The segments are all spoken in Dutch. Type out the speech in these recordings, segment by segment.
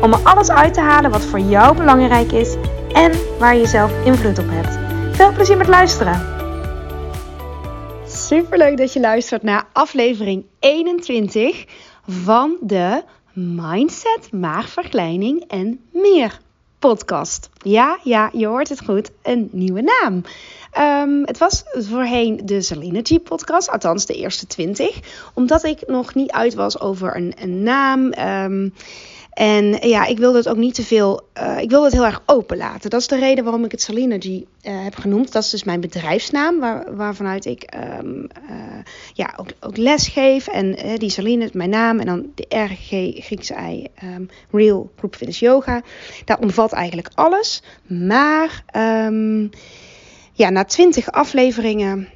om er alles uit te halen wat voor jou belangrijk is en waar je zelf invloed op hebt. Veel plezier met luisteren! Super leuk dat je luistert naar aflevering 21 van de Mindset, Maagverkleining en meer podcast. Ja, ja, je hoort het goed, een nieuwe naam. Um, het was voorheen de Salinity podcast, althans de eerste 20, omdat ik nog niet uit was over een, een naam. Um, en ja, ik wilde het ook niet te veel. Uh, ik wilde het heel erg open laten. Dat is de reden waarom ik het Salinergy uh, heb genoemd. Dat is dus mijn bedrijfsnaam, waar, waarvanuit ik um, uh, ja, ook, ook les geef. En die Saline mijn naam. En dan de RG Griekse I, um, Real Group Fitness Yoga. Dat omvat eigenlijk alles. Maar um, ja, na twintig afleveringen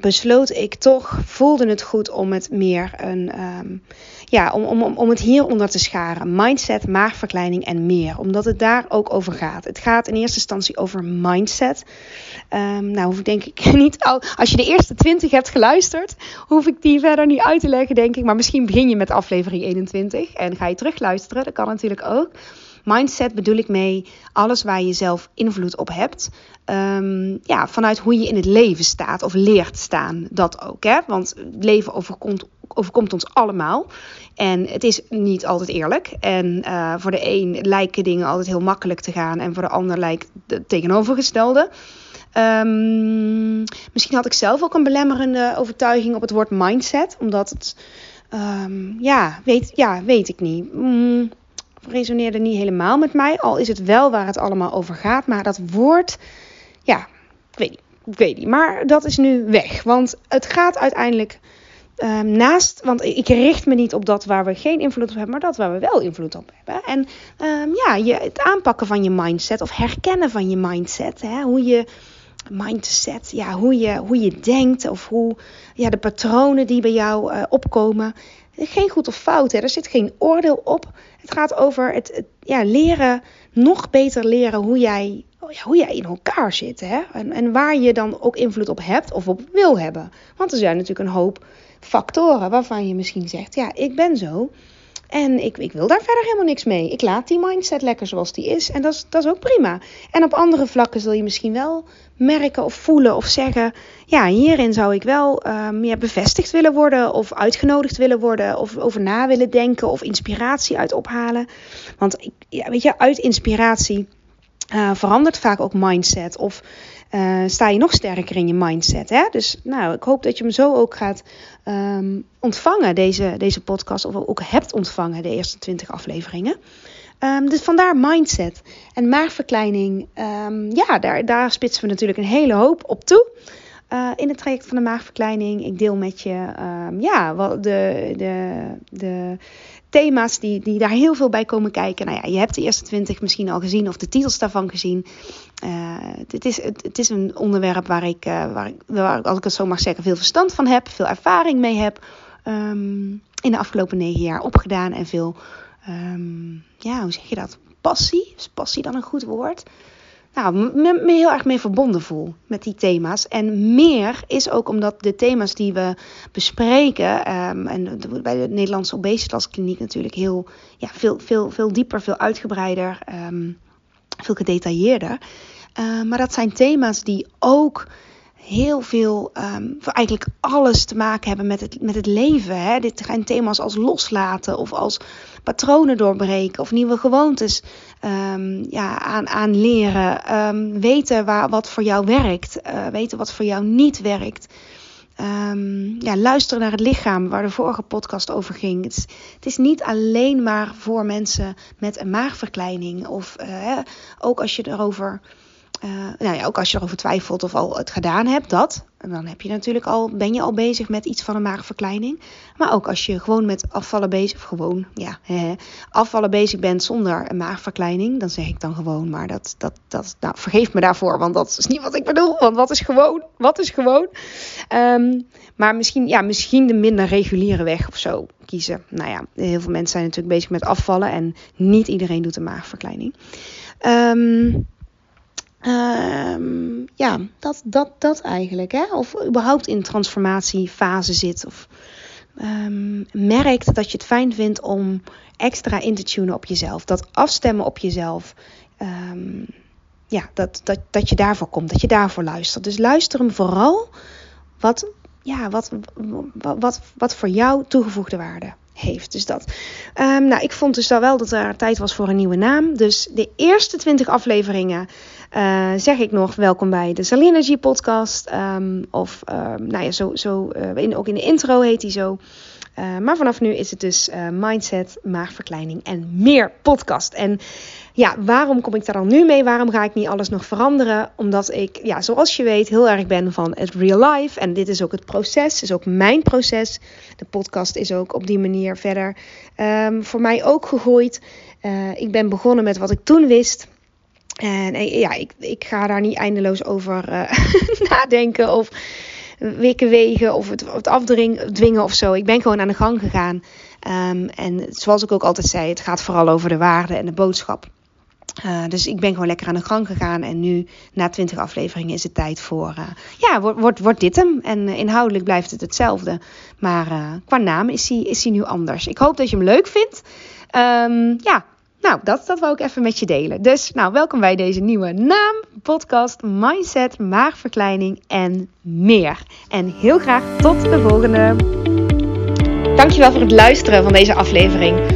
besloot ik toch, voelde het goed om het meer een, um, ja, om, om, om het hieronder te scharen. Mindset, maagverkleining en meer. Omdat het daar ook over gaat. Het gaat in eerste instantie over mindset. Um, nou hoef ik denk ik niet, al, als je de eerste 20 hebt geluisterd, hoef ik die verder niet uit te leggen denk ik. Maar misschien begin je met aflevering 21 en ga je terugluisteren. Dat kan natuurlijk ook. Mindset bedoel ik mee alles waar je zelf invloed op hebt. Um, ja, vanuit hoe je in het leven staat of leert staan. Dat ook. Hè? Want het leven overkomt, overkomt ons allemaal. En het is niet altijd eerlijk. En uh, voor de een lijken dingen altijd heel makkelijk te gaan. En voor de ander lijkt het tegenovergestelde. Um, misschien had ik zelf ook een belemmerende overtuiging op het woord mindset. Omdat het, um, ja, weet, ja, weet ik niet. Mm, resoneerde niet helemaal met mij. Al is het wel waar het allemaal over gaat. Maar dat woord, ja, ik weet niet. Ik weet niet. Maar dat is nu weg. Want het gaat uiteindelijk um, naast. Want ik richt me niet op dat waar we geen invloed op hebben, maar dat waar we wel invloed op hebben. En um, ja, je, het aanpakken van je mindset of herkennen van je mindset. Hè, hoe je mindset, ja, hoe je, hoe je denkt of hoe ja, de patronen die bij jou uh, opkomen. Geen goed of fout, hè. er zit geen oordeel op. Het gaat over het, het ja, leren, nog beter leren hoe jij, ja, hoe jij in elkaar zit. Hè? En, en waar je dan ook invloed op hebt of op wil hebben. Want er zijn natuurlijk een hoop factoren waarvan je misschien zegt: ja, ik ben zo. En ik, ik wil daar verder helemaal niks mee. Ik laat die mindset lekker zoals die is. En dat is, dat is ook prima. En op andere vlakken zul je misschien wel merken of voelen of zeggen: ja, hierin zou ik wel uh, meer bevestigd willen worden, of uitgenodigd willen worden, of over na willen denken, of inspiratie uit ophalen. Want ja, weet je, uit inspiratie uh, verandert vaak ook mindset. Of uh, sta je nog sterker in je mindset. Hè? Dus nou, ik hoop dat je hem zo ook gaat um, ontvangen, deze, deze podcast. Of ook hebt ontvangen, de eerste 20 afleveringen. Um, dus vandaar mindset. En maagverkleining, um, ja, daar, daar spitsen we natuurlijk een hele hoop op toe. Uh, in het traject van de maagverkleining. Ik deel met je ja, de, de, de thema's die, die daar heel veel bij komen kijken. Nou ja, je hebt de eerste 20 misschien al gezien of de titels daarvan gezien. Uh, het, is, het, is een onderwerp waar ik, uh, waar, ik, waar, als ik het zo mag zeggen, veel verstand van heb, veel ervaring mee heb. Um, in de afgelopen negen jaar opgedaan en veel, um, ja, hoe zeg je dat? Passie. Is passie dan een goed woord? nou, me, me, heel erg mee verbonden voel met die thema's. En meer is ook omdat de thema's die we bespreken, um, en bij de Nederlandse obesitaskliniek natuurlijk heel, ja, veel, veel, veel dieper, veel uitgebreider, veel gedetailleerder. Uh, maar dat zijn thema's die ook heel veel, um, eigenlijk alles te maken hebben met het, met het leven. Hè? Dit zijn thema's als loslaten of als patronen doorbreken of nieuwe gewoontes um, ja, aan, aan leren. Um, weten waar, wat voor jou werkt, uh, weten wat voor jou niet werkt. Um, ja, luisteren naar het lichaam, waar de vorige podcast over ging. Het is, niet alleen maar voor mensen met een maagverkleining. Of uh, ook als je erover uh, nou ja, ook als je erover twijfelt of al het gedaan hebt, dat. En dan heb je natuurlijk al, ben je al bezig met iets van een maagverkleining. Maar ook als je gewoon met afvallen bezig, of gewoon, ja, hè, afvallen bezig bent zonder een maagverkleining, dan zeg ik dan gewoon, maar dat, dat, dat, nou, vergeef me daarvoor, want dat is niet wat ik bedoel. Want wat is gewoon? Wat is gewoon? Um, maar misschien, ja, misschien de minder reguliere weg of zo kiezen. Nou ja, heel veel mensen zijn natuurlijk bezig met afvallen en niet iedereen doet een maagverkleining. Um, Um, ja, dat, dat, dat eigenlijk. Hè? Of überhaupt in transformatiefase zit. Of um, merkt dat je het fijn vindt om extra in te tunen op jezelf. Dat afstemmen op jezelf. Um, ja, dat, dat, dat je daarvoor komt. Dat je daarvoor luistert. Dus luister hem vooral wat, ja, wat, wat, wat, wat voor jou toegevoegde waarde heeft. Dus dat. Um, nou, ik vond dus wel dat er tijd was voor een nieuwe naam. Dus de eerste 20 afleveringen uh, zeg ik nog welkom bij de Salinergy podcast. Um, of uh, nou ja, zo, zo uh, in, ook in de intro heet hij zo. Uh, maar vanaf nu is het dus mindset, maagverkleining en meer podcast. En ja, waarom kom ik daar dan nu mee? Waarom ga ik niet alles nog veranderen? Omdat ik, ja, zoals je weet, heel erg ben van het real life. En dit is ook het proces, is ook mijn proces. De podcast is ook op die manier verder um, voor mij ook gegroeid. Uh, ik ben begonnen met wat ik toen wist. En ja, ik, ik ga daar niet eindeloos over nadenken of wikken wegen of het, afdwingen of zo. Ik ben gewoon aan de gang gegaan. Um, en zoals ik ook altijd zei, het gaat vooral over de waarde en de boodschap. Uh, dus ik ben gewoon lekker aan de gang gegaan. En nu, na 20 afleveringen, is het tijd voor. Uh, ja, wordt, wordt, dit hem. En uh, inhoudelijk blijft het hetzelfde. Maar qua naam is hij, is hij nu anders. Ik hoop dat je hem leuk vindt. Um, ja, nou, dat, dat wou ik even met je delen. Dus, nou, welkom bij deze nieuwe naam, podcast, mindset, maagverkleining en meer. En heel graag tot de volgende. Dankjewel voor het luisteren van deze aflevering.